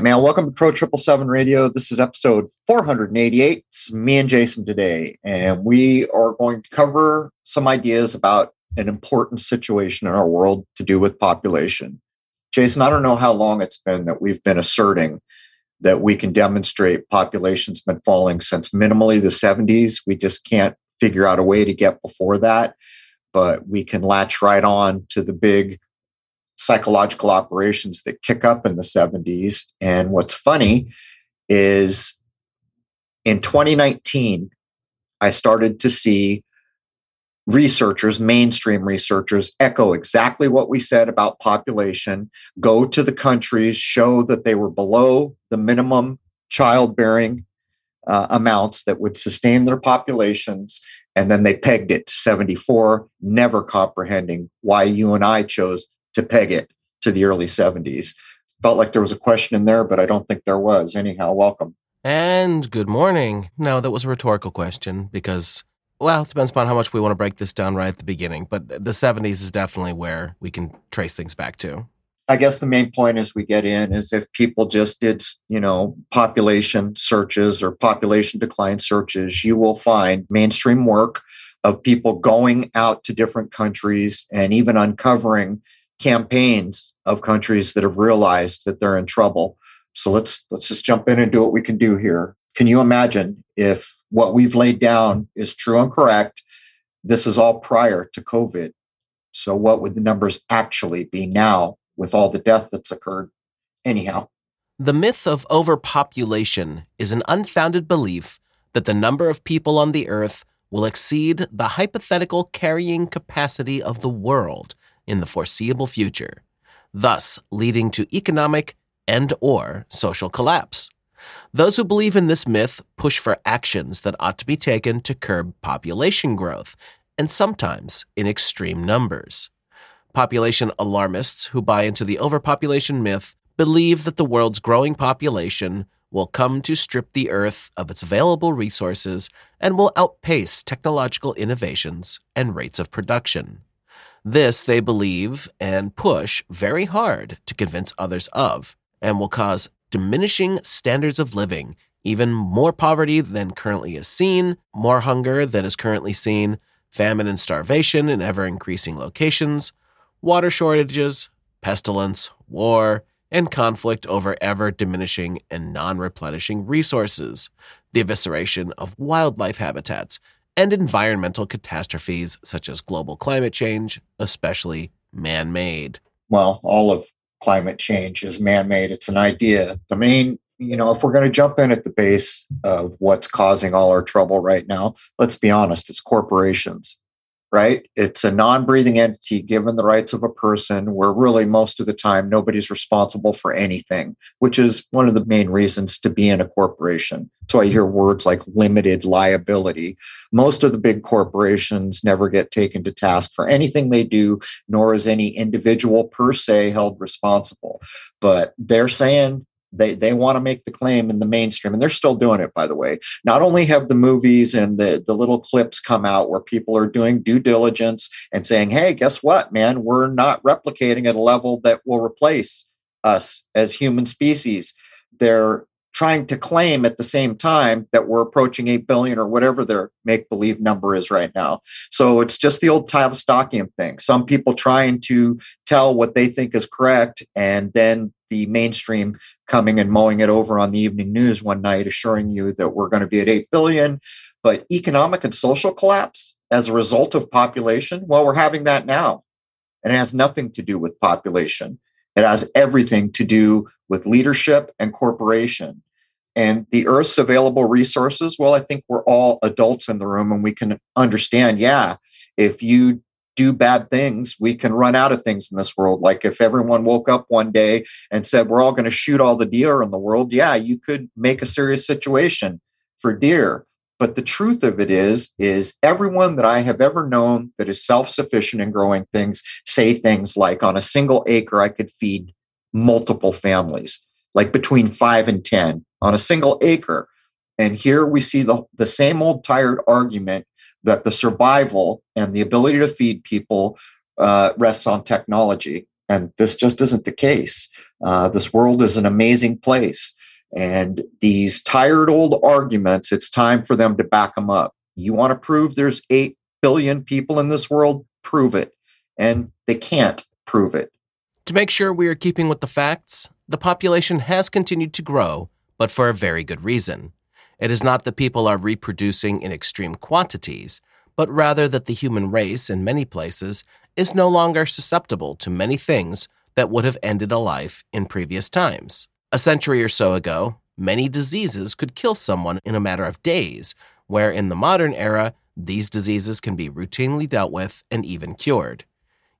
right, man. Welcome to Pro Triple Seven Radio. This is episode 488. It's me and Jason today, and we are going to cover some ideas about an important situation in our world to do with population. Jason, I don't know how long it's been that we've been asserting that we can demonstrate population's been falling since minimally the 70s. We just can't figure out a way to get before that, but we can latch right on to the big psychological operations that kick up in the 70s. And what's funny is in 2019, I started to see researchers, mainstream researchers, echo exactly what we said about population, go to the countries, show that they were below the minimum childbearing uh, amounts that would sustain their populations. And then they pegged it to 74, never comprehending why you and I chose to peg it to the early 70s. Felt like there was a question in there, but I don't think there was. Anyhow, welcome. And good morning. No, that was a rhetorical question because, well, it depends upon how much we want to break this down right at the beginning. But the 70s is definitely where we can trace things back to. I guess the main point as we get in is if people just did, you know, population searches or population decline searches, you will find mainstream work of people going out to different countries and even uncovering campaigns of countries that have realized that they're in trouble. So let's let's just jump in and do what we can do here. Can you imagine if what we've laid down is true and correct? This is all prior to COVID. So what would the numbers actually be now with all the death that's occurred? Anyhow. The myth of overpopulation is an unfounded belief that the number of people on the earth will exceed the hypothetical carrying capacity of the world in the foreseeable future, thus leading to economic and or social collapse. Those who believe in this myth push for actions that ought to be taken to curb population growth, and sometimes in extreme numbers. Population alarmists who buy into the overpopulation myth believe that the world's growing population will come to strip the earth of its available resources and will outpace technological innovations and rates of production. This they believe and push very hard to convince others of, and will cause diminishing standards of living, even more poverty than currently is seen, more hunger than is currently seen, famine and starvation in ever increasing locations, water shortages, pestilence, war, and conflict over ever diminishing and non replenishing resources, the evisceration of wildlife habitats, and environmental catastrophes such as global climate change, especially man made. Well, all of climate change is man made. It's an idea. The main, you know, if we're going to jump in at the base of what's causing all our trouble right now, let's be honest, it's corporations right? It's a non breathing entity given the rights of a person where really most of the time nobody's responsible for anything, which is one of the main reasons to be in a corporation. So I hear words like limited liability. Most of the big corporations never get taken to task for anything they do, nor is any individual per se held responsible. But they're saying they they want to make the claim in the mainstream, and they're still doing it, by the way. Not only have the movies and the the little clips come out where people are doing due diligence and saying, "Hey, guess what, man? We're not replicating at a level that will replace us as human species." They're trying to claim at the same time that we're approaching 8 billion or whatever their make believe number is right now. So it's just the old Tavistockian thing. Some people trying to tell what they think is correct, and then the mainstream coming and mowing it over on the evening news one night, assuring you that we're going to be at 8 billion. But economic and social collapse as a result of population, well, we're having that now. And it has nothing to do with population. It has everything to do with leadership and corporation. And the Earth's available resources, well, I think we're all adults in the room and we can understand, yeah, if you do bad things, we can run out of things in this world. Like if everyone woke up one day and said, we're all going to shoot all the deer in the world, yeah, you could make a serious situation for deer. But the truth of it is, is everyone that I have ever known that is self-sufficient in growing things say things like on a single acre, I could feed multiple families, like between five and 10 on a single acre. And here we see the, the same old tired argument that the survival and the ability to feed people uh, rests on technology. And this just isn't the case. Uh, this world is an amazing place. And these tired old arguments, it's time for them to back them up. You want to prove there's 8 billion people in this world? Prove it. And they can't prove it. To make sure we are keeping with the facts, the population has continued to grow, but for a very good reason. It is not that people are reproducing in extreme quantities, but rather that the human race, in many places, is no longer susceptible to many things that would have ended a life in previous times. A century or so ago, many diseases could kill someone in a matter of days, where in the modern era, these diseases can be routinely dealt with and even cured.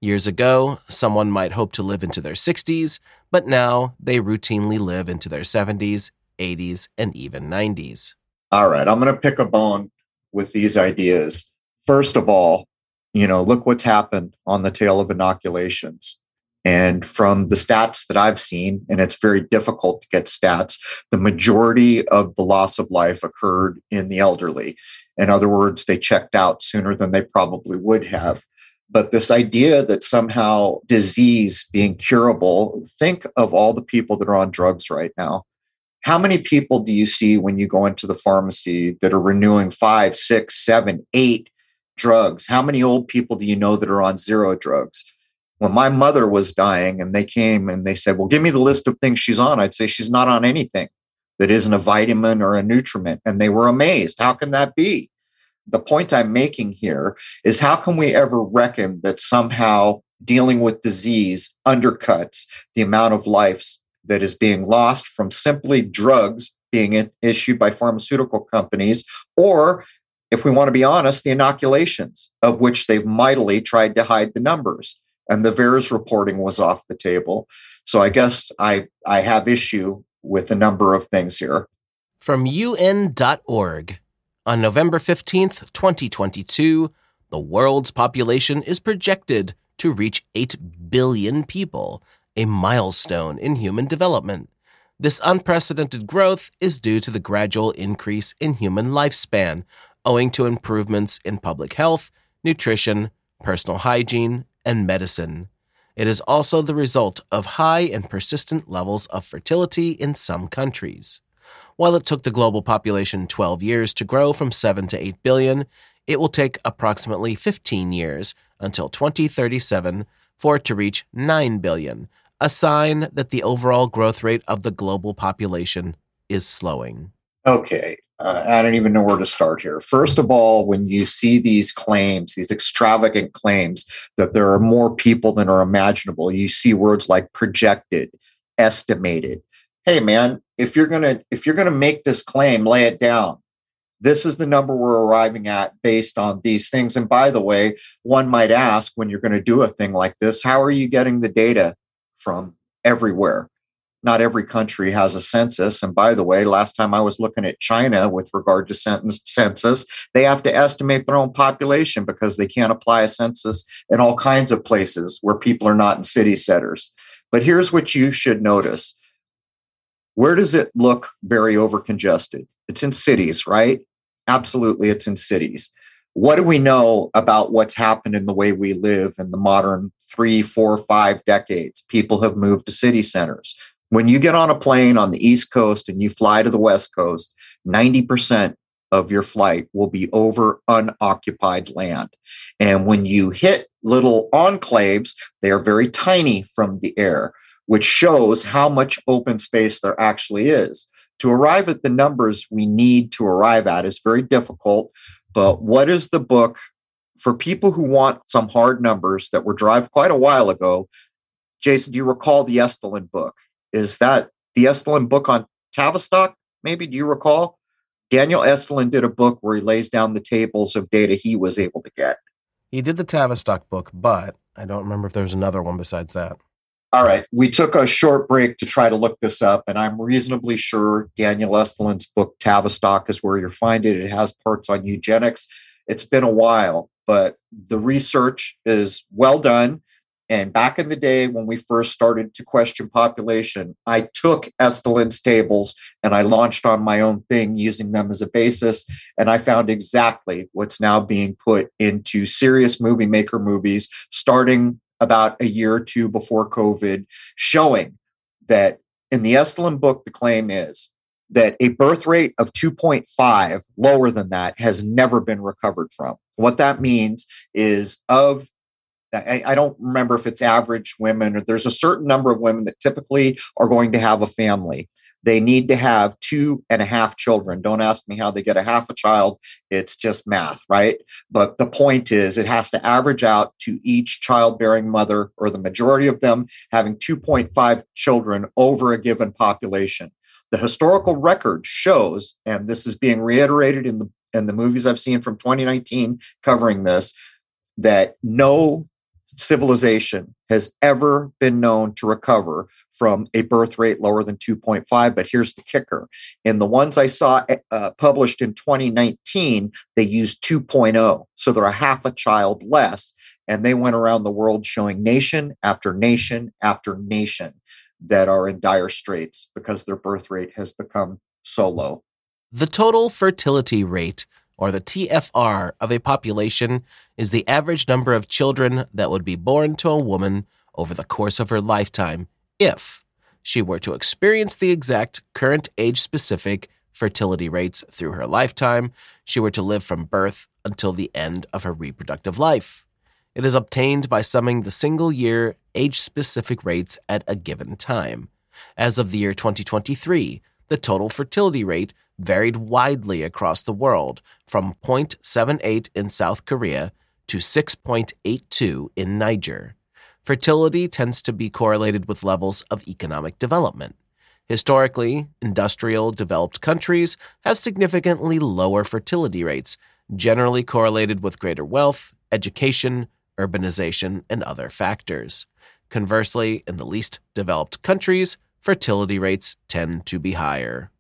Years ago, someone might hope to live into their 60s, but now they routinely live into their 70s, 80s, and even 90s. All right, I'm going to pick a bone with these ideas. First of all, you know, look what's happened on the tail of inoculations. And from the stats that I've seen, and it's very difficult to get stats, the majority of the loss of life occurred in the elderly. In other words, they checked out sooner than they probably would have. But this idea that somehow disease being curable, think of all the people that are on drugs right now. How many people do you see when you go into the pharmacy that are renewing five, six, seven, eight drugs? How many old people do you know that are on zero drugs? When my mother was dying and they came and they said, Well, give me the list of things she's on, I'd say she's not on anything that isn't a vitamin or a nutriment. And they were amazed. How can that be? The point I'm making here is how can we ever reckon that somehow dealing with disease undercuts the amount of lives that is being lost from simply drugs being issued by pharmaceutical companies, or if we want to be honest, the inoculations, of which they've mightily tried to hide the numbers. And the VAERS reporting was off the table. So I guess I, I have issue with a number of things here. From UN.org, on November 15th, 2022, the world's population is projected to reach 8 billion people a milestone in human development. This unprecedented growth is due to the gradual increase in human lifespan, owing to improvements in public health, nutrition, personal hygiene, and medicine. It is also the result of high and persistent levels of fertility in some countries. While it took the global population 12 years to grow from 7 to 8 billion, it will take approximately 15 years until 2037 for it to reach 9 billion, a sign that the overall growth rate of the global population is slowing. Okay. Uh, I don't even know where to start here. First of all, when you see these claims, these extravagant claims that there are more people than are imaginable, you see words like projected, estimated. Hey, man, if you're gonna if you're gonna make this claim, lay it down. This is the number we're arriving at based on these things. And by the way, one might ask when you're going to do a thing like this, how are you getting the data from everywhere. Not every country has a census. And by the way, last time I was looking at China with regard to census, they have to estimate their own population because they can't apply a census in all kinds of places where people are not in city centers. But here's what you should notice. Where does it look very overcongested? It's in cities, right? Absolutely, it's in cities what do we know about what's happened in the way we live in the modern three, four, five decades? People have moved to city centers. When you get on a plane on the East Coast and you fly to the West Coast, 90% of your flight will be over unoccupied land. And when you hit little enclaves, they are very tiny from the air, which shows how much open space there actually is. To arrive at the numbers we need to arrive at is very difficult but what is the book for people who want some hard numbers that were derived quite a while ago? Jason, do you recall the Estulin book? Is that the Estulin book on Tavistock? Maybe do you recall? Daniel Estulin did a book where he lays down the tables of data he was able to get. He did the Tavistock book, but I don't remember if there's another one besides that. All right. We took a short break to try to look this up, and I'm reasonably sure Daniel Estulin's book, Tavistock, is where you'll find it. It has parts on eugenics. It's been a while, but the research is well done. And back in the day when we first started to question population, I took Estulin's tables and I launched on my own thing using them as a basis. And I found exactly what's now being put into serious movie maker movies, starting about a year or two before COVID, showing that in the Estulin book, the claim is that a birth rate of 2.5, lower than that, has never been recovered from. What that means is of I, don't remember if it's average women or there's a certain number of women that typically are going to have a family. They need to have two and a half children. Don't ask me how they get a half a child. It's just math, right? But the point is, it has to average out to each childbearing mother or the majority of them having 2.5 children over a given population. The historical record shows, and this is being reiterated in the in the movies I've seen from 2019 covering this, that no civilization has ever been known to recover from a birth rate lower than 2.5. But here's the kicker in the ones I saw uh, published in 2019, they used 2.0. So they're a half a child less. And they went around the world showing nation after nation after nation that are in dire straits because their birth rate has become so low. The total fertility rate or the TFR, of a population is the average number of children that would be born to a woman over the course of her lifetime if she were to experience the exact current age specific fertility rates through her lifetime, she were to live from birth until the end of her reproductive life. It is obtained by summing the single year age specific rates at a given time. As of the year 2023, the total fertility rate varied widely across the world, from 0.78 in South Korea to 6.82 in Niger. Fertility tends to be correlated with levels of economic development. Historically, industrial developed countries have significantly lower fertility rates, generally correlated with greater wealth, education, urbanization, and other factors. Conversely, in the least developed countries, fertility rates tend to be higher.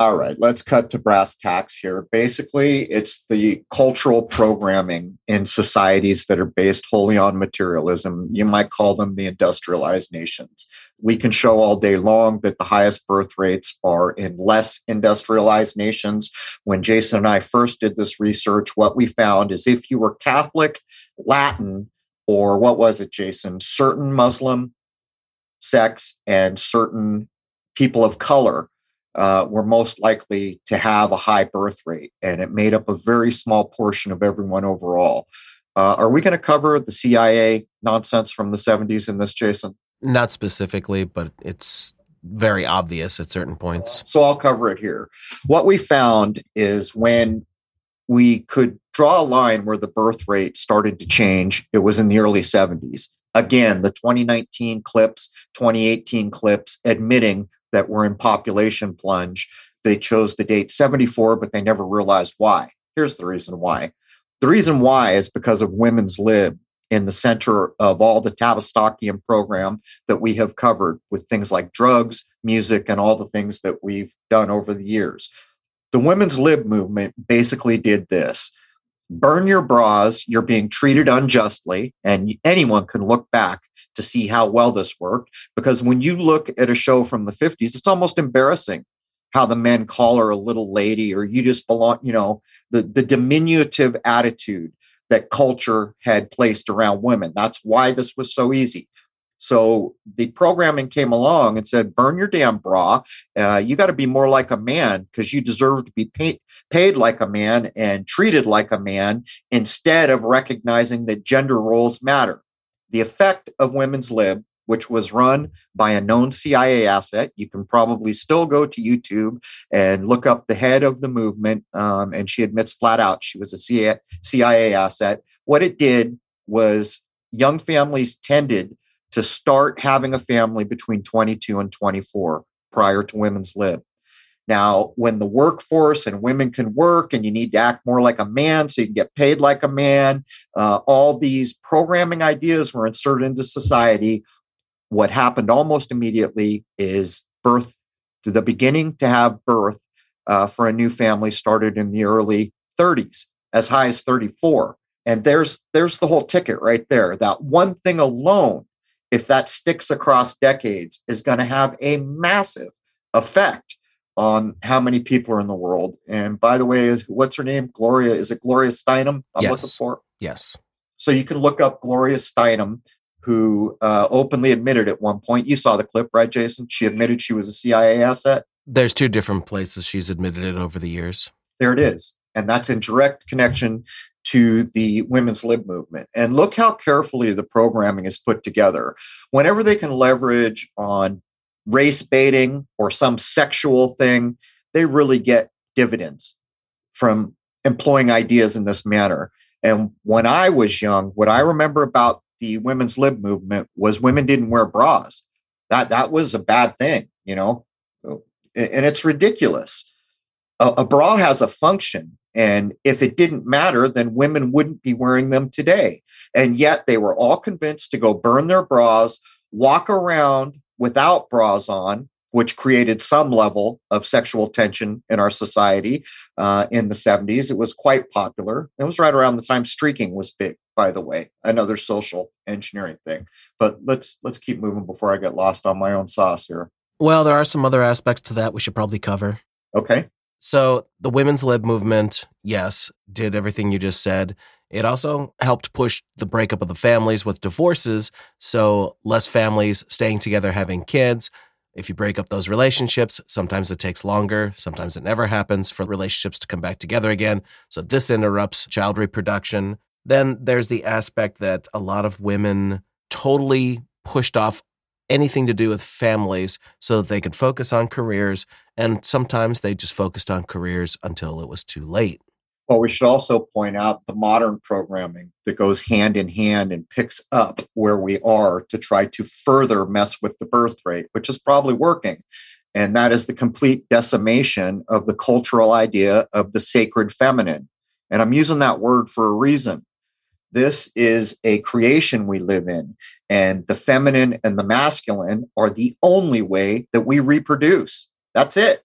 All right, let's cut to brass tacks here. Basically, it's the cultural programming in societies that are based wholly on materialism. You might call them the industrialized nations. We can show all day long that the highest birth rates are in less industrialized nations. When Jason and I first did this research, what we found is if you were Catholic, Latin, or what was it, Jason? Certain Muslim sects and certain people of color uh, were most likely to have a high birth rate, and it made up a very small portion of everyone overall. Uh, are we going to cover the CIA nonsense from the 70s in this, Jason? Not specifically, but it's very obvious at certain points. So I'll cover it here. What we found is when we could draw a line where the birth rate started to change, it was in the early 70s. Again, the 2019 clips, 2018 clips admitting that were in population plunge. They chose the date 74, but they never realized why. Here's the reason why. The reason why is because of women's lib in the center of all the Tavistockian program that we have covered with things like drugs, music, and all the things that we've done over the years. The women's lib movement basically did this burn your bras, you're being treated unjustly, and anyone can look back to see how well this worked. Because when you look at a show from the 50s, it's almost embarrassing how the men call her a little lady or you just belong, you know, the, the diminutive attitude that culture had placed around women. That's why this was so easy. So the programming came along and said, burn your damn bra. Uh, you got to be more like a man because you deserve to be paid, paid like a man and treated like a man instead of recognizing that gender roles matter the effect of Women's Lib, which was run by a known CIA asset. You can probably still go to YouTube and look up the head of the movement. Um, and she admits flat out she was a CIA, asset. What it did was young families tended to start having a family between 22 and 24 prior to Women's Lib. Now, when the workforce and women can work and you need to act more like a man so you can get paid like a man, uh, all these programming ideas were inserted into society. What happened almost immediately is birth, to the beginning to have birth uh, for a new family started in the early 30s, as high as 34. And there's there's the whole ticket right there. That one thing alone, if that sticks across decades, is going to have a massive effect on how many people are in the world. And by the way, what's her name? Gloria. Is it Gloria Steinem? I'm yes. looking for. Yes. So you can look up Gloria Steinem, who uh, openly admitted at one point, you saw the clip, right, Jason? She admitted she was a CIA asset. There's two different places she's admitted it over the years. There it is. And that's in direct connection to the women's lib movement. And look how carefully the programming is put together. Whenever they can leverage on race baiting or some sexual thing, they really get dividends from employing ideas in this manner. And when I was young, what I remember about the women's lib movement was women didn't wear bras. That that was a bad thing, you know. And it's ridiculous. A, a bra has a function, and if it didn't matter, then women wouldn't be wearing them today. And yet they were all convinced to go burn their bras, walk around without bras on, which created some level of sexual tension in our society uh, in the 70s. It was quite popular. It was right around the time streaking was big, by the way, another social engineering thing. But let's let's keep moving before I get lost on my own sauce here. Well, there are some other aspects to that we should probably cover. Okay. So the women's lib movement, yes, did everything you just said. It also helped push the breakup of the families with divorces, so less families staying together having kids, if you break up those relationships, sometimes it takes longer, sometimes it never happens for relationships to come back together again. So this interrupts child reproduction. Then there's the aspect that a lot of women totally pushed off anything to do with families so that they could focus on careers. And sometimes they just focused on careers until it was too late. Well, we should also point out the modern programming that goes hand in hand and picks up where we are to try to further mess with the birth rate, which is probably working. And that is the complete decimation of the cultural idea of the sacred feminine. And I'm using that word for a reason. This is a creation we live in, and the feminine and the masculine are the only way that we reproduce. That's it.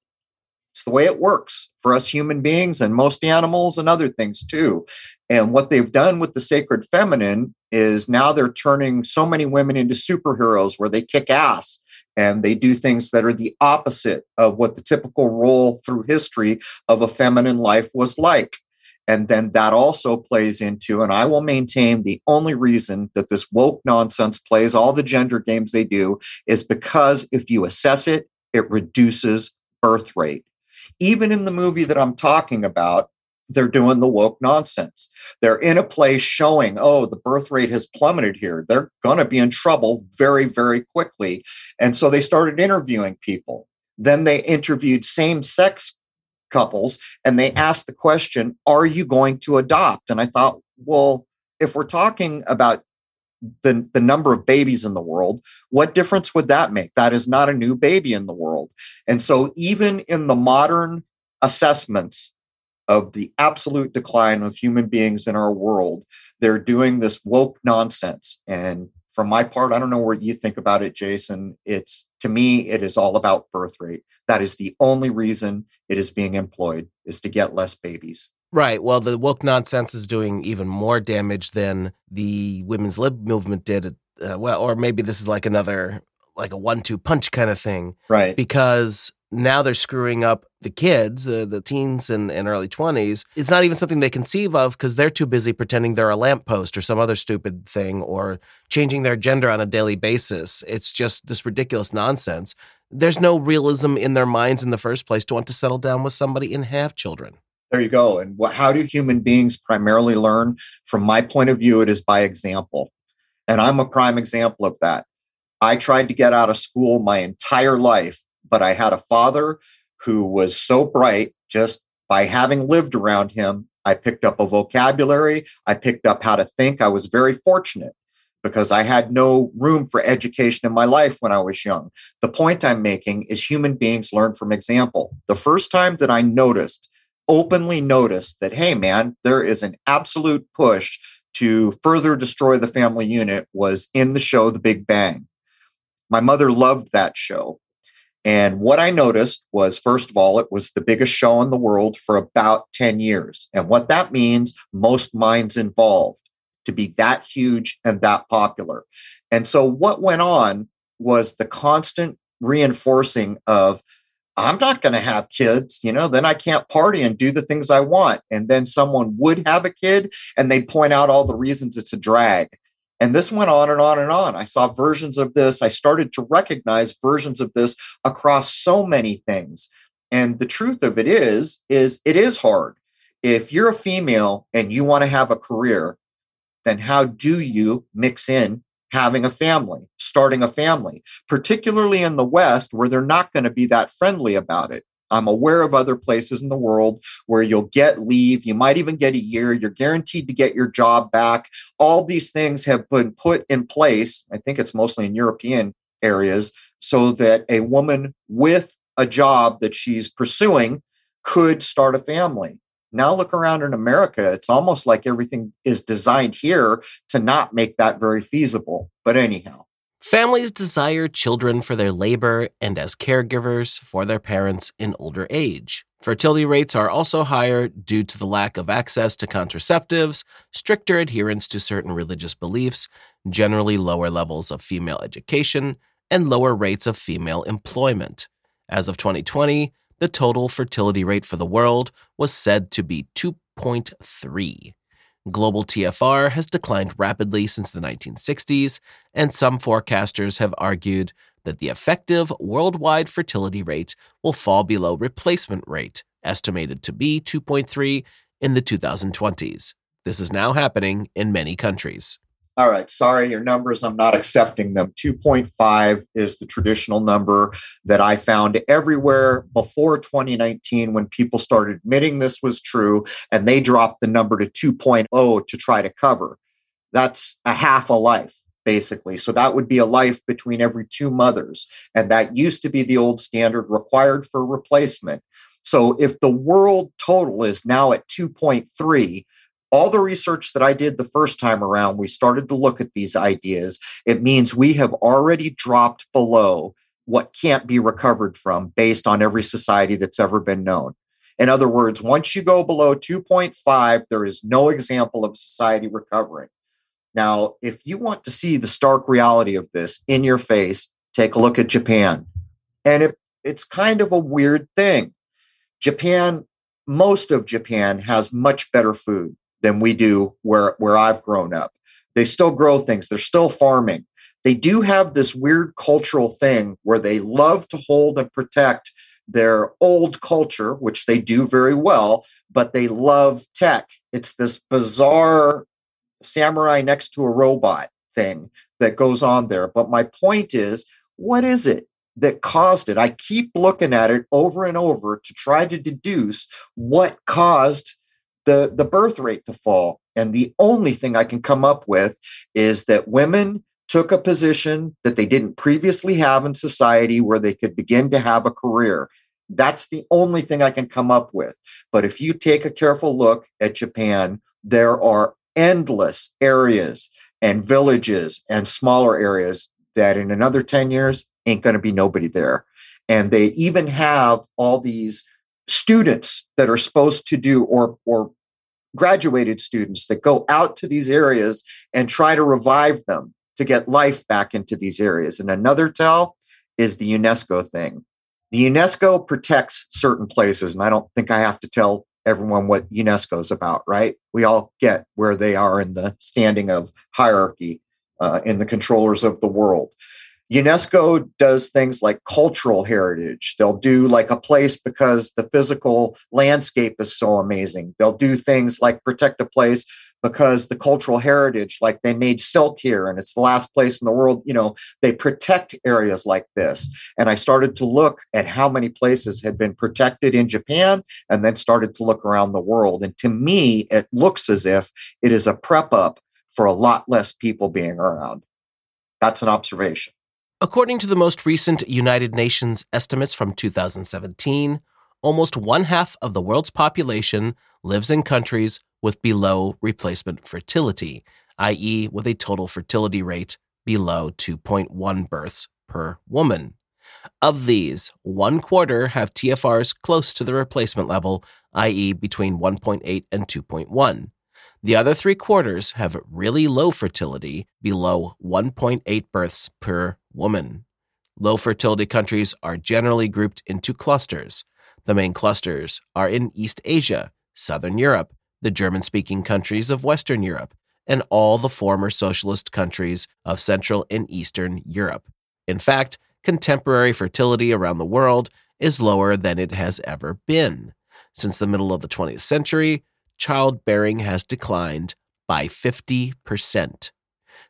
It's the way it works for us human beings and most animals and other things too. And what they've done with the sacred feminine is now they're turning so many women into superheroes where they kick ass and they do things that are the opposite of what the typical role through history of a feminine life was like. And then that also plays into, and I will maintain the only reason that this woke nonsense plays all the gender games they do is because if you assess it, it reduces birth rate even in the movie that I'm talking about, they're doing the woke nonsense. They're in a place showing, oh, the birth rate has plummeted here. They're going to be in trouble very, very quickly. And so they started interviewing people. Then they interviewed same sex couples and they asked the question, are you going to adopt? And I thought, well, if we're talking about the, the number of babies in the world, what difference would that make? That is not a new baby in the world. And so, even in the modern assessments of the absolute decline of human beings in our world, they're doing this woke nonsense. And from my part, I don't know what you think about it, Jason. It's to me, it is all about birth rate. That is the only reason it is being employed is to get less babies. Right. Well, the woke nonsense is doing even more damage than the women's lib movement did. Uh, well, or maybe this is like another, like a one-two punch kind of thing. Right. Because now they're screwing up the kids, uh, the teens and, and early 20s. It's not even something they conceive of because they're too busy pretending they're a lamppost or some other stupid thing or changing their gender on a daily basis. It's just this ridiculous nonsense. There's no realism in their minds in the first place to want to settle down with somebody and have children. There you go. And what, how do human beings primarily learn? From my point of view, it is by example. And I'm a prime example of that. I tried to get out of school my entire life, but I had a father who was so bright just by having lived around him. I picked up a vocabulary, I picked up how to think. I was very fortunate because I had no room for education in my life when I was young. The point I'm making is human beings learn from example. The first time that I noticed openly noticed that, hey, man, there is an absolute push to further destroy the family unit was in the show The Big Bang. My mother loved that show. And what I noticed was, first of all, it was the biggest show in the world for about 10 years. And what that means, most minds involved to be that huge and that popular. And so what went on was the constant reinforcing of I'm not going to have kids, you know, then I can't party and do the things I want. And then someone would have a kid and they'd point out all the reasons it's a drag. And this went on and on and on. I saw versions of this. I started to recognize versions of this across so many things. And the truth of it is, is it is hard. If you're a female and you want to have a career, then how do you mix in having a family, starting a family, particularly in the West where they're not going to be that friendly about it. I'm aware of other places in the world where you'll get leave. You might even get a year. You're guaranteed to get your job back. All these things have been put in place. I think it's mostly in European areas so that a woman with a job that she's pursuing could start a family. Now look around in America, it's almost like everything is designed here to not make that very feasible. But anyhow. Families desire children for their labor and as caregivers for their parents in older age. Fertility rates are also higher due to the lack of access to contraceptives, stricter adherence to certain religious beliefs, generally lower levels of female education, and lower rates of female employment. As of 2020, the total fertility rate for the world was said to be 2.3. Global TFR has declined rapidly since the 1960s, and some forecasters have argued that the effective worldwide fertility rate will fall below replacement rate, estimated to be 2.3 in the 2020s. This is now happening in many countries all right, sorry, your numbers, I'm not accepting them. 2.5 is the traditional number that I found everywhere before 2019 when people started admitting this was true and they dropped the number to 2.0 to try to cover. That's a half a life, basically. So that would be a life between every two mothers. And that used to be the old standard required for replacement. So if the world total is now at 2.3, all the research that I did the first time around, we started to look at these ideas. It means we have already dropped below what can't be recovered from based on every society that's ever been known. In other words, once you go below 2.5, there is no example of society recovering. Now, if you want to see the stark reality of this in your face, take a look at Japan. And it, it's kind of a weird thing. Japan, most of Japan has much better food than we do where where I've grown up. They still grow things. They're still farming. They do have this weird cultural thing where they love to hold and protect their old culture, which they do very well, but they love tech. It's this bizarre samurai next to a robot thing that goes on there. But my point is, what is it that caused it? I keep looking at it over and over to try to deduce what caused the, the birth rate to fall. And the only thing I can come up with is that women took a position that they didn't previously have in society where they could begin to have a career. That's the only thing I can come up with. But if you take a careful look at Japan, there are endless areas and villages and smaller areas that in another 10 years ain't going to be nobody there. And they even have all these students that are supposed to do or or graduated students that go out to these areas and try to revive them to get life back into these areas. And another tell is the UNESCO thing. The UNESCO protects certain places, and I don't think I have to tell everyone what UNESCO is about, right? We all get where they are in the standing of hierarchy uh, in the controllers of the world. UNESCO does things like cultural heritage. They'll do like a place because the physical landscape is so amazing. They'll do things like protect a place because the cultural heritage, like they made silk here and it's the last place in the world, you know, they protect areas like this. And I started to look at how many places had been protected in Japan and then started to look around the world. And to me, it looks as if it is a prep up for a lot less people being around. That's an observation. According to the most recent United Nations estimates from 2017, almost one half of the world's population lives in countries with below replacement fertility, i.e., with a total fertility rate below 2.1 births per woman. Of these, one quarter have TFRs close to the replacement level, i.e., between 1.8 and 2.1. The other three quarters have really low fertility, below 1.8 births per woman. Low fertility countries are generally grouped into clusters. The main clusters are in East Asia, Southern Europe, the German speaking countries of Western Europe, and all the former socialist countries of Central and Eastern Europe. In fact, contemporary fertility around the world is lower than it has ever been. Since the middle of the 20th century, childbearing has declined by 50%.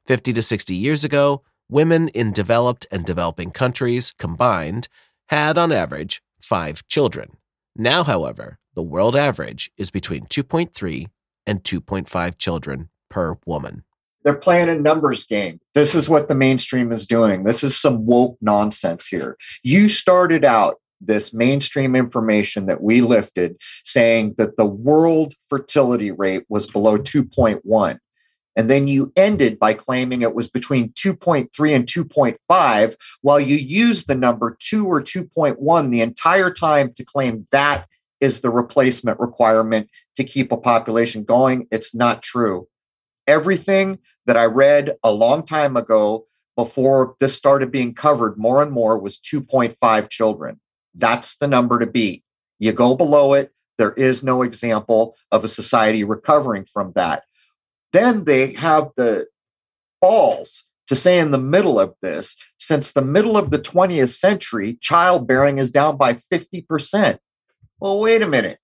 50 to 60 years ago, women in developed and developing countries combined had, on average, five children. Now, however, the world average is between 2.3 and 2.5 children per woman. They're playing a numbers game. This is what the mainstream is doing. This is some woke nonsense here. You started out this mainstream information that we lifted saying that the world fertility rate was below 2.1. And then you ended by claiming it was between 2.3 and 2.5, while you used the number 2 or 2.1 the entire time to claim that is the replacement requirement to keep a population going. It's not true. Everything that I read a long time ago before this started being covered more and more was 2.5 children. That's the number to beat. You go below it, there is no example of a society recovering from that. Then they have the balls to say in the middle of this, since the middle of the 20th century, childbearing is down by 50%. Well, wait a minute.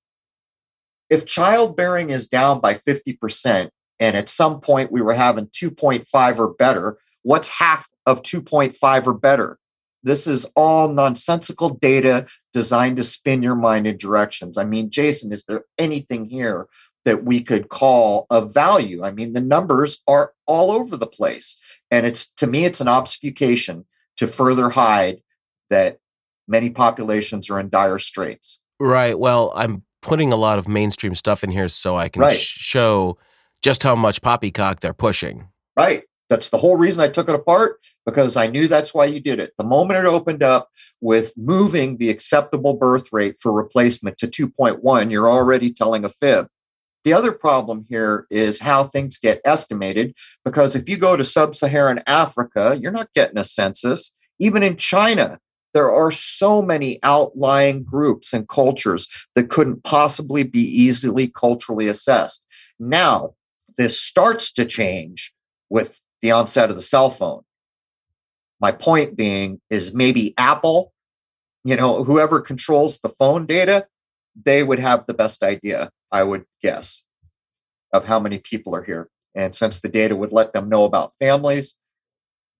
If childbearing is down by 50%, and at some point we were having 2.5 or better, what's half of 2.5 or better? This is all nonsensical data designed to spin your mind in directions. I mean, Jason, is there anything here that we could call of value? I mean, the numbers are all over the place. And it's to me, it's an obfuscation to further hide that many populations are in dire straits. Right. Well, I'm putting a lot of mainstream stuff in here so I can right. sh- show just how much poppycock they're pushing. Right. That's the whole reason I took it apart because I knew that's why you did it. The moment it opened up with moving the acceptable birth rate for replacement to 2.1, you're already telling a fib. The other problem here is how things get estimated because if you go to sub Saharan Africa, you're not getting a census. Even in China, there are so many outlying groups and cultures that couldn't possibly be easily culturally assessed. Now, this starts to change with the onset of the cell phone. My point being is maybe Apple, you know, whoever controls the phone data, they would have the best idea, I would guess, of how many people are here. And since the data would let them know about families,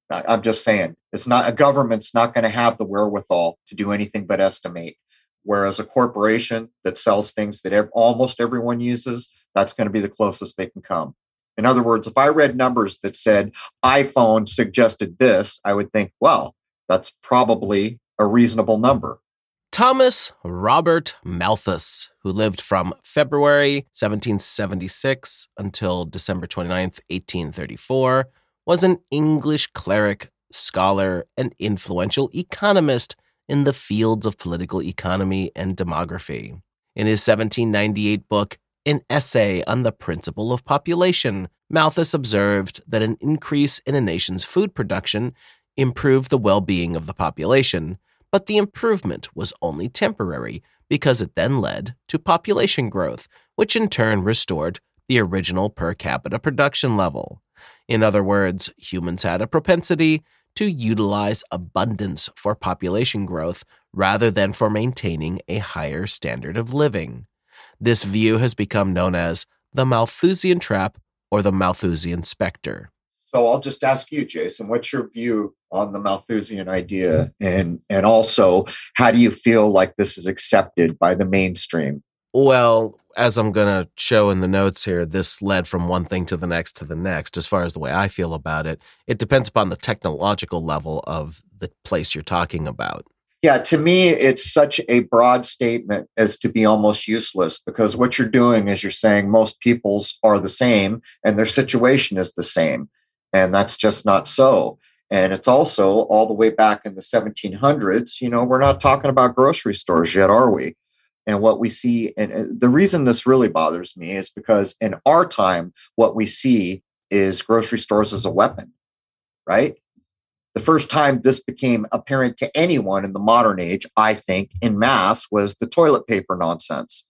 I'm just saying it's not a government's not going to have the wherewithal to do anything but estimate. Whereas a corporation that sells things that almost everyone uses, that's going to be the closest they can come. In other words, if I read numbers that said iPhone suggested this, I would think, well, that's probably a reasonable number. Thomas Robert Malthus, who lived from February 1776 until December 29th, 1834, was an English cleric, scholar, and influential economist in the fields of political economy and demography. In his 1798 book, In an Essay on the Principle of Population, Malthus observed that an increase in a nation's food production improved the well being of the population but the improvement was only temporary because it then led to population growth, which in turn restored the original per capita production level. In other words, humans had a propensity to utilize abundance for population growth rather than for maintaining a higher standard of living. This view has become known as the Malthusian trap or the Malthusian specter. So I'll just ask you, Jason, what's your view on the Malthusian idea, and and also how do you feel like this is accepted by the mainstream? Well, as I'm going to show in the notes here, this led from one thing to the next to the next. As far as the way I feel about it, it depends upon the technological level of the place you're talking about. Yeah, to me, it's such a broad statement as to be almost useless because what you're doing is you're saying most people's are the same and their situation is the same. And that's just not so. And it's also all the way back in the 1700s. You know, we're not talking about grocery stores yet, are we? And what we see, and uh, the reason this really bothers me is because in our time, what we see is grocery stores as a weapon, right? The first time this became apparent to anyone in the modern age, I think, in mass, was the toilet paper nonsense.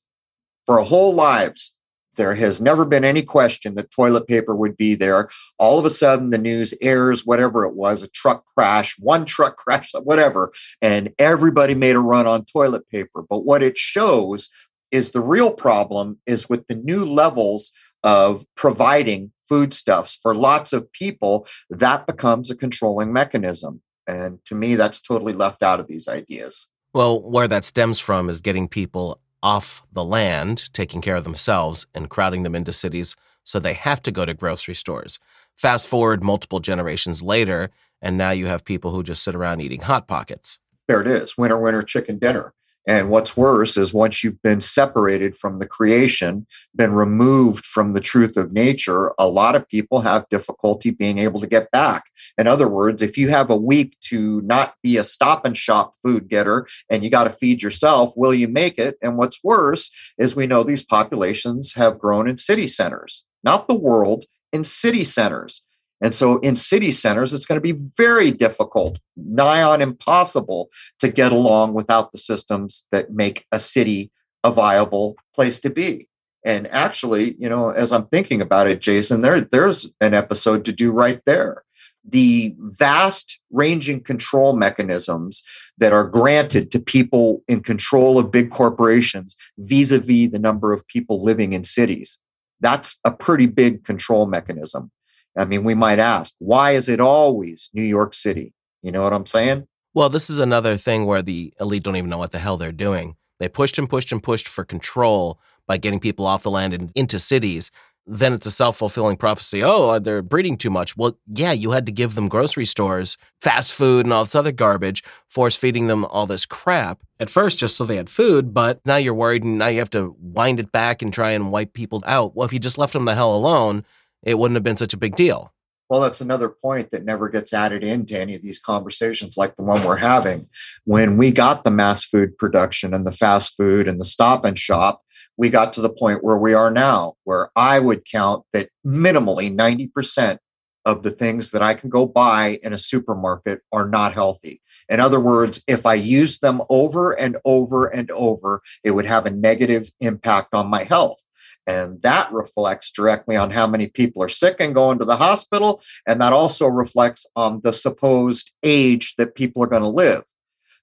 For our whole lives, There has never been any question that toilet paper would be there. All of a sudden, the news airs whatever it was a truck crash, one truck crash, whatever, and everybody made a run on toilet paper. But what it shows is the real problem is with the new levels of providing foodstuffs for lots of people, that becomes a controlling mechanism. And to me, that's totally left out of these ideas. Well, where that stems from is getting people off the land, taking care of themselves, and crowding them into cities so they have to go to grocery stores. Fast forward multiple generations later, and now you have people who just sit around eating Hot Pockets. There it is winter, winter, chicken dinner. And what's worse is once you've been separated from the creation, been removed from the truth of nature, a lot of people have difficulty being able to get back. In other words, if you have a week to not be a stop and shop food getter and you got to feed yourself, will you make it? And what's worse is we know these populations have grown in city centers, not the world, in city centers. And so in city centers, it's going to be very difficult, nigh on impossible to get along without the systems that make a city a viable place to be. And actually, you know, as I'm thinking about it, Jason, there, there's an episode to do right there. The vast ranging control mechanisms that are granted to people in control of big corporations vis a vis the number of people living in cities. That's a pretty big control mechanism. I mean, we might ask, why is it always New York City? You know what I'm saying? Well, this is another thing where the elite don't even know what the hell they're doing. They pushed and pushed and pushed for control by getting people off the land and into cities. Then it's a self fulfilling prophecy. Oh, uh, they're breeding too much. Well, yeah, you had to give them grocery stores, fast food, and all this other garbage, force feeding them all this crap at first just so they had food. But now you're worried and now you have to wind it back and try and wipe people out. Well, if you just left them the hell alone, it wouldn't have been such a big deal. Well, that's another point that never gets added into any of these conversations like the one we're having. When we got the mass food production and the fast food and the stop and shop, we got to the point where we are now, where I would count that minimally 90% of the things that I can go buy in a supermarket are not healthy. In other words, if I use them over and over and over, it would have a negative impact on my health. And that reflects directly on how many people are sick and going to the hospital. And that also reflects on the supposed age that people are going to live.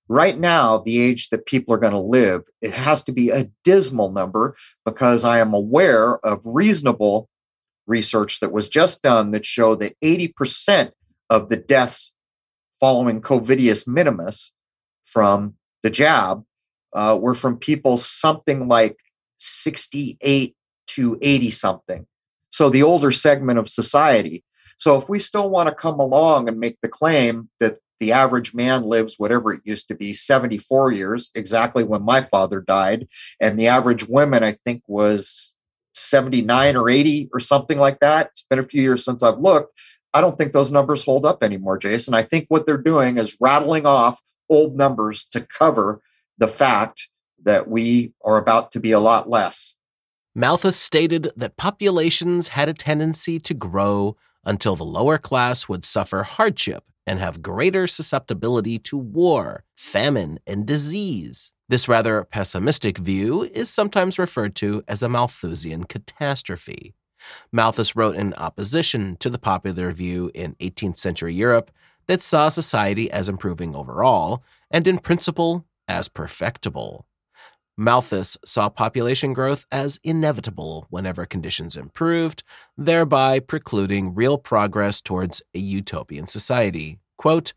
Right now, the age that people are going to live, it has to be a dismal number because I am aware of reasonable research that was just done that showed that 80% of the deaths following Covidius minimus from the jab uh, were from people something like 68 to 80 something. So the older segment of society. So if we still want to come along and make the claim that the average man lives whatever it used to be 74 years exactly when my father died and the average woman i think was 79 or 80 or something like that it's been a few years since i've looked i don't think those numbers hold up anymore jason i think what they're doing is rattling off old numbers to cover the fact that we are about to be a lot less Malthus stated that populations had a tendency to grow until the lower class would suffer hardship and have greater susceptibility to war, famine, and disease. This rather pessimistic view is sometimes referred to as a Malthusian catastrophe. Malthus wrote in opposition to the popular view in 18th century Europe that saw society as improving overall and in principle as perfectible. Malthus saw population growth as inevitable whenever conditions improved, thereby precluding real progress towards a utopian society. Quote,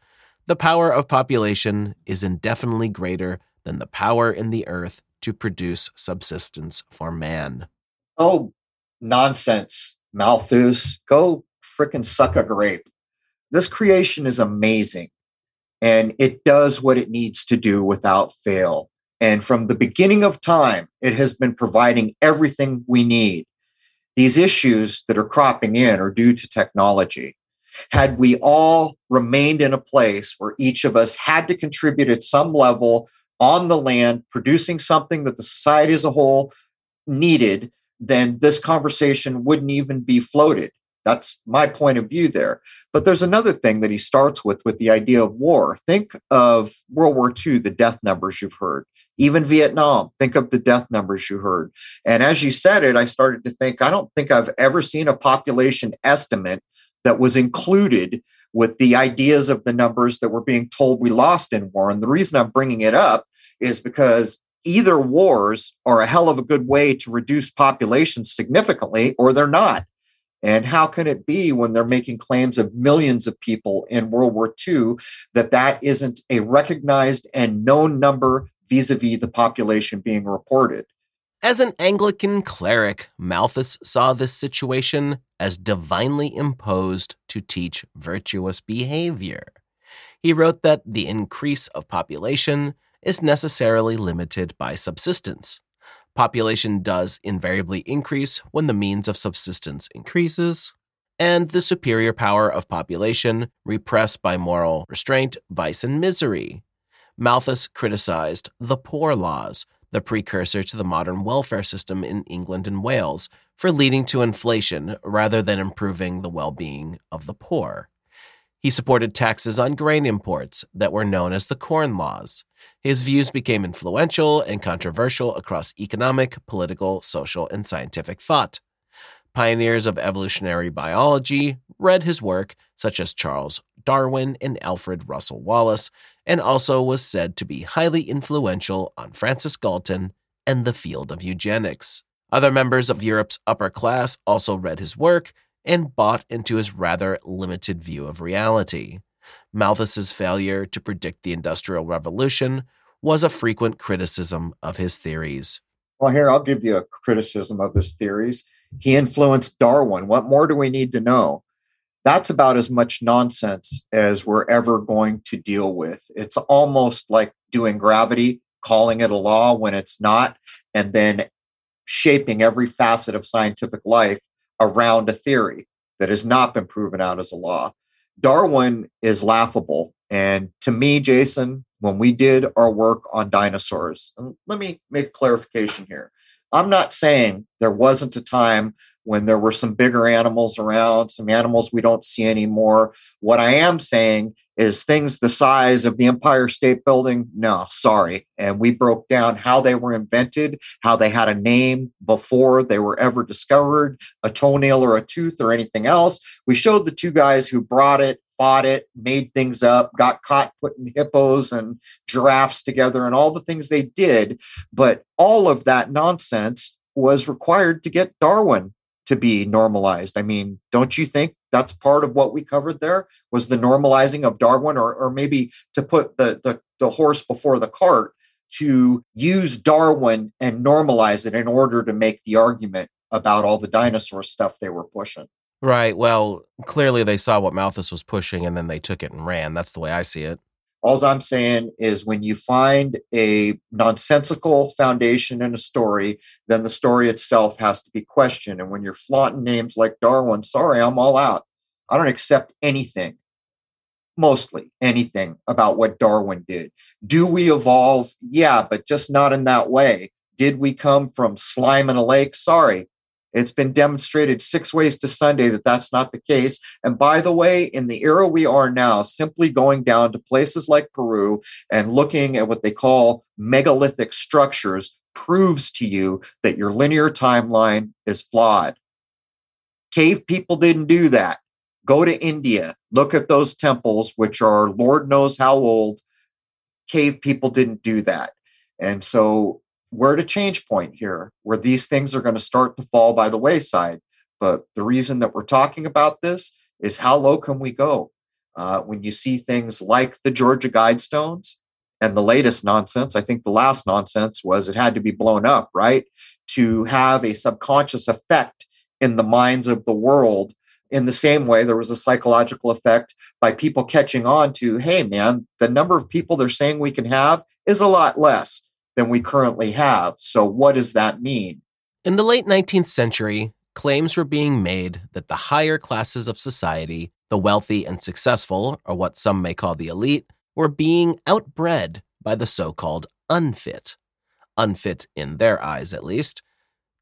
the power of population is indefinitely greater than the power in the earth to produce subsistence for man. Oh, nonsense, Malthus. Go frickin' suck a grape. This creation is amazing and it does what it needs to do without fail. And from the beginning of time, it has been providing everything we need. These issues that are cropping in are due to technology. Had we all remained in a place where each of us had to contribute at some level on the land, producing something that the society as a whole needed, then this conversation wouldn't even be floated. That's my point of view there. But there's another thing that he starts with with the idea of war. Think of World War II, the death numbers you've heard. Even Vietnam, think of the death numbers you heard. And as you said it, I started to think, I don't think I've ever seen a population estimate that was included with the ideas of the numbers that were being told we lost in war. And the reason I'm bringing it up is because either wars are a hell of a good way to reduce population significantly or they're not. And how can it be when they're making claims of millions of people in World War II that that isn't a recognized and known number vis a vis the population being reported? As an Anglican cleric, Malthus saw this situation as divinely imposed to teach virtuous behavior. He wrote that the increase of population is necessarily limited by subsistence. Population does invariably increase when the means of subsistence increases, and the superior power of population repressed by moral restraint, vice, and misery. Malthus criticized the Poor Laws, the precursor to the modern welfare system in England and Wales, for leading to inflation rather than improving the well being of the poor. He supported taxes on grain imports that were known as the Corn Laws. His views became influential and controversial across economic, political, social, and scientific thought. Pioneers of evolutionary biology read his work, such as Charles Darwin and Alfred Russel Wallace, and also was said to be highly influential on Francis Galton and the field of eugenics. Other members of Europe's upper class also read his work and bought into his rather limited view of reality. Malthus's failure to predict the Industrial Revolution was a frequent criticism of his theories. Well, here, I'll give you a criticism of his theories. He influenced Darwin. What more do we need to know? That's about as much nonsense as we're ever going to deal with. It's almost like doing gravity, calling it a law when it's not, and then shaping every facet of scientific life around a theory that has not been proven out as a law. Darwin is laughable. And to me, Jason, when we did our work on dinosaurs, let me make clarification here. I'm not saying there wasn't a time when there were some bigger animals around, some animals we don't see anymore. What I am saying is things the size of the Empire State Building, no, sorry. And we broke down how they were invented, how they had a name before they were ever discovered, a toenail or a tooth or anything else. We showed the two guys who brought it, fought it, made things up, got caught putting hippos and giraffes together and all the things they did. But all of that nonsense was required to get Darwin to be normalized. I mean, don't you think that's part of what we covered there was the normalizing of Darwin, or, or maybe to put the, the, the horse before the cart to use Darwin and normalize it in order to make the argument about all the dinosaur stuff they were pushing. Right. Well, clearly they saw what Malthus was pushing and then they took it and ran. That's the way I see it. All I'm saying is when you find a nonsensical foundation in a story, then the story itself has to be questioned. And when you're flaunting names like Darwin, sorry, I'm all out. I don't accept anything, mostly anything about what Darwin did. Do we evolve? Yeah, but just not in that way. Did we come from slime in a lake? Sorry, it's been demonstrated six ways to Sunday that that's not the case. And by the way, in the era we are now, simply going down to places like Peru and looking at what they call megalithic structures proves to you that your linear timeline is flawed. Cave people didn't do that. Go to India, look at those temples, which are Lord knows how old. Cave people didn't do that. And so we're at a change point here where these things are going to start to fall by the wayside. But the reason that we're talking about this is how low can we go? Uh, when you see things like the Georgia Guidestones and the latest nonsense, I think the last nonsense was it had to be blown up, right? To have a subconscious effect in the minds of the world. In the same way, there was a psychological effect by people catching on to, hey, man, the number of people they're saying we can have is a lot less than we currently have. So, what does that mean? In the late 19th century, claims were being made that the higher classes of society, the wealthy and successful, or what some may call the elite, were being outbred by the so called unfit. Unfit in their eyes, at least.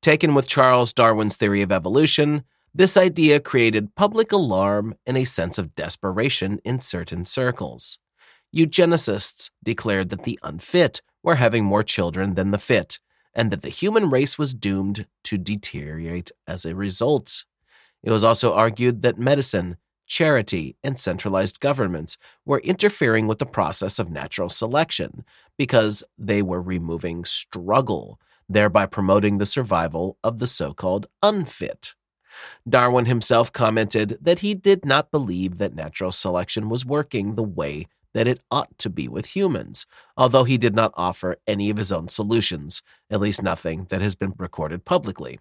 Taken with Charles Darwin's theory of evolution, This idea created public alarm and a sense of desperation in certain circles. Eugenicists declared that the unfit were having more children than the fit, and that the human race was doomed to deteriorate as a result. It was also argued that medicine, charity, and centralized governments were interfering with the process of natural selection because they were removing struggle, thereby promoting the survival of the so called unfit. Darwin himself commented that he did not believe that natural selection was working the way that it ought to be with humans, although he did not offer any of his own solutions, at least nothing that has been recorded publicly.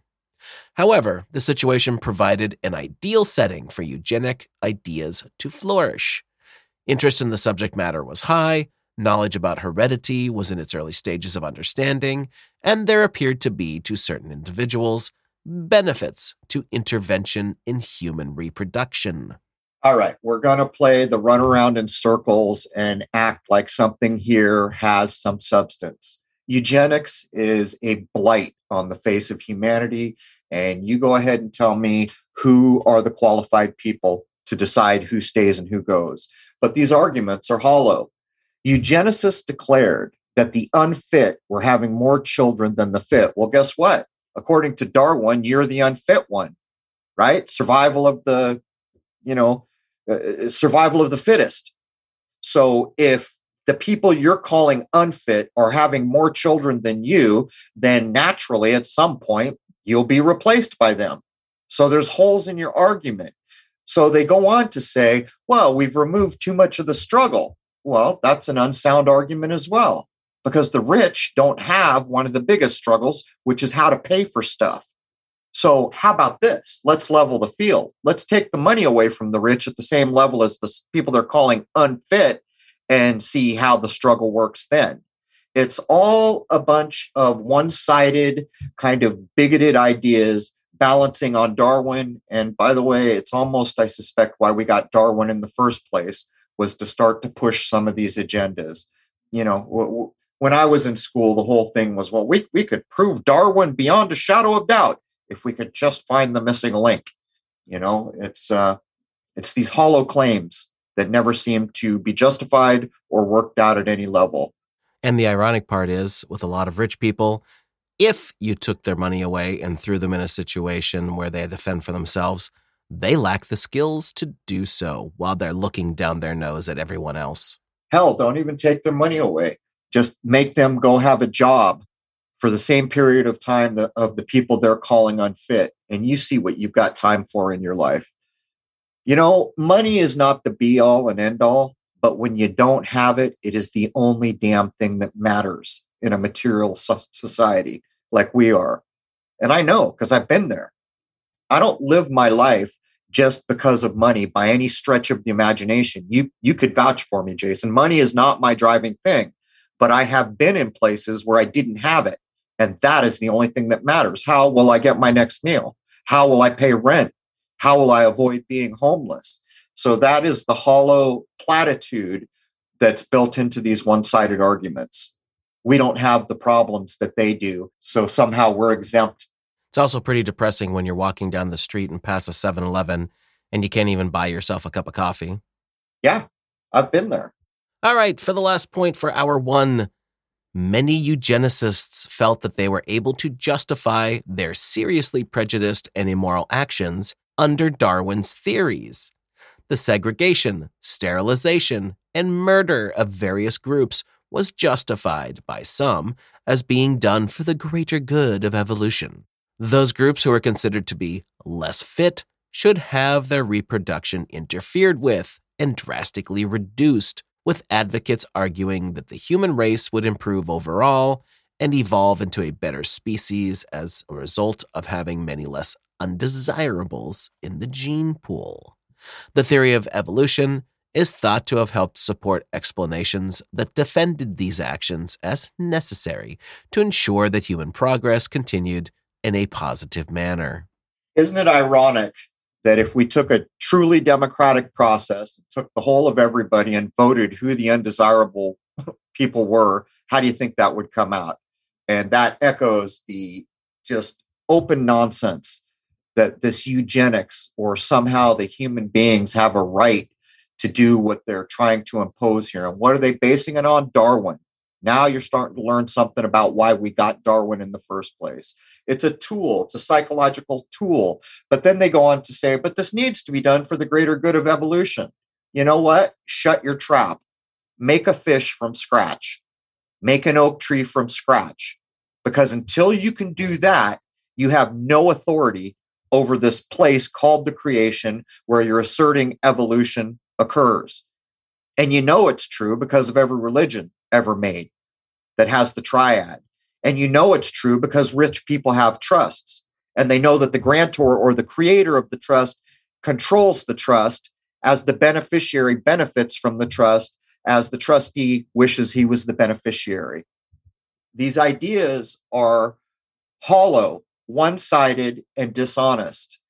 However, the situation provided an ideal setting for eugenic ideas to flourish. Interest in the subject matter was high, knowledge about heredity was in its early stages of understanding, and there appeared to be, to certain individuals, benefits to intervention in human reproduction all right, we're going to play the run around in circles and act like something here has some substance. Eugenics is a blight on the face of humanity. And you go ahead and tell me who are the qualified people to decide who stays and who goes. But these arguments are hollow. Eugenicists declared that the unfit were having more children than the fit. Well, guess what? According to Darwin, you're the unfit one, right? Survival of the, you know, uh, uh, survival of the fittest. So if the people you're calling unfit are having more children than you, then naturally at some point you'll be replaced by them. So there's holes in your argument. So they go on to say, well, we've removed too much of the struggle. Well, that's an unsound argument as well, because the rich don't have one of the biggest struggles, which is how to pay for stuff. So, how about this? Let's level the field. Let's take the money away from the rich at the same level as the people they're calling unfit and see how the struggle works then. It's all a bunch of one sided, kind of bigoted ideas balancing on Darwin. And by the way, it's almost, I suspect, why we got Darwin in the first place was to start to push some of these agendas. You know, when I was in school, the whole thing was, well, we, we could prove Darwin beyond a shadow of doubt if we could just find the missing link. You know, it's uh, it's these hollow claims that never seem to be justified or worked out at any level. And the ironic part is, with a lot of rich people, if you took their money away and threw them in a situation where they had to fend for themselves, they lack the skills to do so while they're looking down their nose at everyone else. Hell, don't even take their money away. Just make them go have a job for the same period of time of the people they're calling unfit and you see what you've got time for in your life. You know money is not the be all and end all but when you don't have it it is the only damn thing that matters in a material society like we are. And i know because i've been there. I don't live my life just because of money by any stretch of the imagination. You you could vouch for me jason. Money is not my driving thing but i have been in places where i didn't have it and that is the only thing that matters. How will I get my next meal? How will I pay rent? How will I avoid being homeless? So that is the hollow platitude that's built into these one sided arguments. We don't have the problems that they do. So somehow we're exempt. It's also pretty depressing when you're walking down the street and pass a 7 Eleven and you can't even buy yourself a cup of coffee. Yeah, I've been there. All right, for the last point for hour one many eugenicists felt that they were able to justify their seriously prejudiced and immoral actions under Darwin's theories. The segregation, sterilization, and murder of various groups was justified by some as being done for the greater good of evolution. Those groups who were considered to be less fit should have their reproduction interfered with and drastically reduced with advocates arguing that the human race would improve overall and evolve into a better species as a result of having many less undesirables in the gene pool. The theory of evolution is thought to have helped support explanations that defended these actions as necessary to ensure that human progress continued in a positive manner. Isn't it ironic that if we took a truly democratic process, took the whole of everybody and voted who the undesirable people were, how do you think that would come out? And that echoes the just open nonsense that this eugenics or somehow the human beings have a right to do what they're trying to impose here. And what are they basing it on? Darwin. Now you're starting to learn something about why we got Darwin in the first place. It's a tool, it's a psychological tool. But then they go on to say, but this needs to be done for the greater good of evolution. You know what? Shut your trap. Make a fish from scratch, make an oak tree from scratch. Because until you can do that, you have no authority over this place called the creation where you're asserting evolution occurs. And you know it's true because of every religion ever made that has the triad. And you know it's true because rich people have trusts and they know that the grantor or the creator of the trust controls the trust as the beneficiary benefits from the trust as the trustee wishes he was the beneficiary. These ideas are hollow, one sided, and dishonest.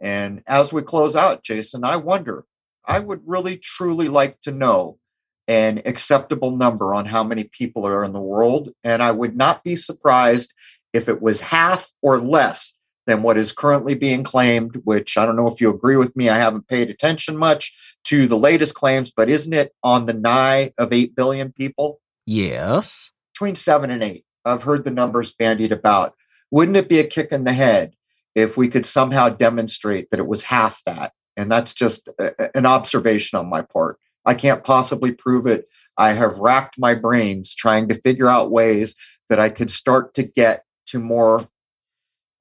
And as we close out, Jason, I wonder, I would really truly like to know an acceptable number on how many people are in the world. And I would not be surprised if it was half or less than what is currently being claimed, which I don't know if you agree with me. I haven't paid attention much to the latest claims, but isn't it on the nigh of 8 billion people? Yes. Between seven and eight. I've heard the numbers bandied about. Wouldn't it be a kick in the head if we could somehow demonstrate that it was half that? And that's just a, an observation on my part. I can't possibly prove it. I have racked my brains trying to figure out ways that I could start to get to more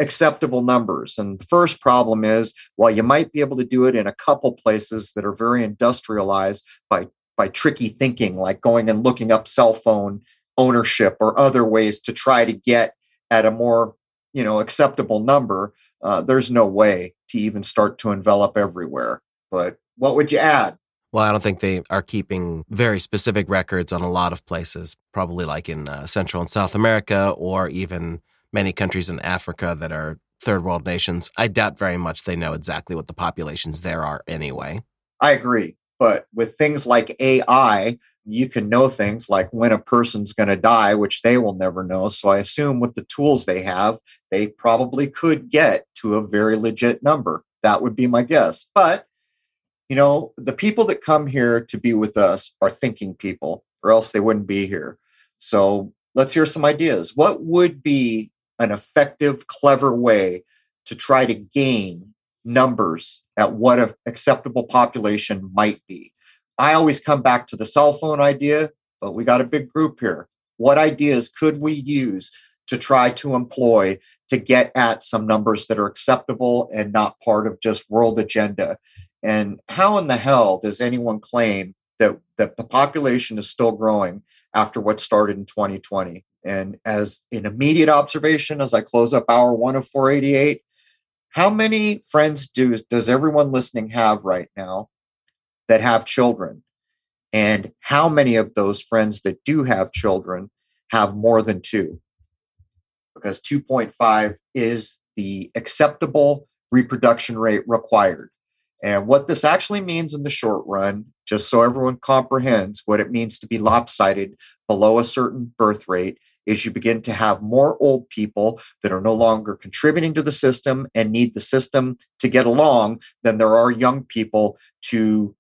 acceptable numbers. And the first problem is while you might be able to do it in a couple places that are very industrialized by by tricky thinking like going and looking up cell phone ownership or other ways to try to get at a more you know acceptable number uh, there's no way to even start to envelop everywhere but what would you add well, I don't think they are keeping very specific records on a lot of places, probably like in uh, Central and South America or even many countries in Africa that are third world nations. I doubt very much they know exactly what the populations there are anyway. I agree. But with things like AI, you can know things like when a person's going to die, which they will never know. So I assume with the tools they have, they probably could get to a very legit number. That would be my guess. But you know, the people that come here to be with us are thinking people, or else they wouldn't be here. So let's hear some ideas. What would be an effective, clever way to try to gain numbers at what an acceptable population might be? I always come back to the cell phone idea, but we got a big group here. What ideas could we use to try to employ to get at some numbers that are acceptable and not part of just world agenda? And how in the hell does anyone claim that, that the population is still growing after what started in 2020? And as an immediate observation, as I close up hour one of 488, how many friends do does everyone listening have right now that have children? And how many of those friends that do have children have more than two? Because 2.5 is the acceptable reproduction rate required. And what this actually means in the short run, just so everyone comprehends what it means to be lopsided below a certain birth rate, is you begin to have more old people that are no longer contributing to the system and need the system to get along than there are young people to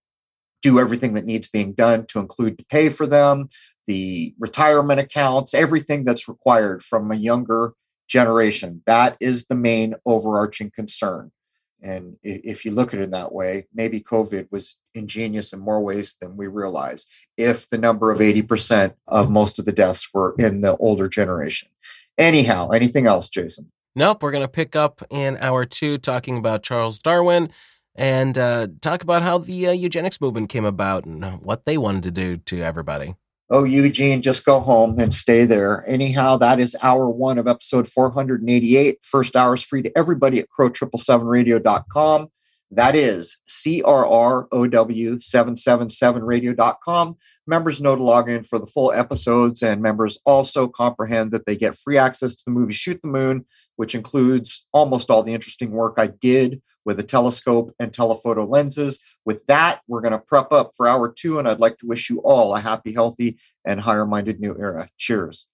do everything that needs being done to include to pay for them, the retirement accounts, everything that's required from a younger generation. That is the main overarching concern. And if you look at it in that way, maybe COVID was ingenious in more ways than we realize. If the number of 80% of most of the deaths were in the older generation. Anyhow, anything else, Jason? Nope. We're going to pick up in hour two talking about Charles Darwin and uh, talk about how the uh, eugenics movement came about and what they wanted to do to everybody oh, Eugene, just go home and stay there. Anyhow, that is hour one of episode 488. First hour is free to everybody at crow777radio.com. That is CRROW777radio.com. Members know to log in for the full episodes, and members also comprehend that they get free access to the movie Shoot the Moon, which includes almost all the interesting work I did with a telescope and telephoto lenses. With that, we're going to prep up for hour two, and I'd like to wish you all a happy, healthy, and higher minded new era. Cheers.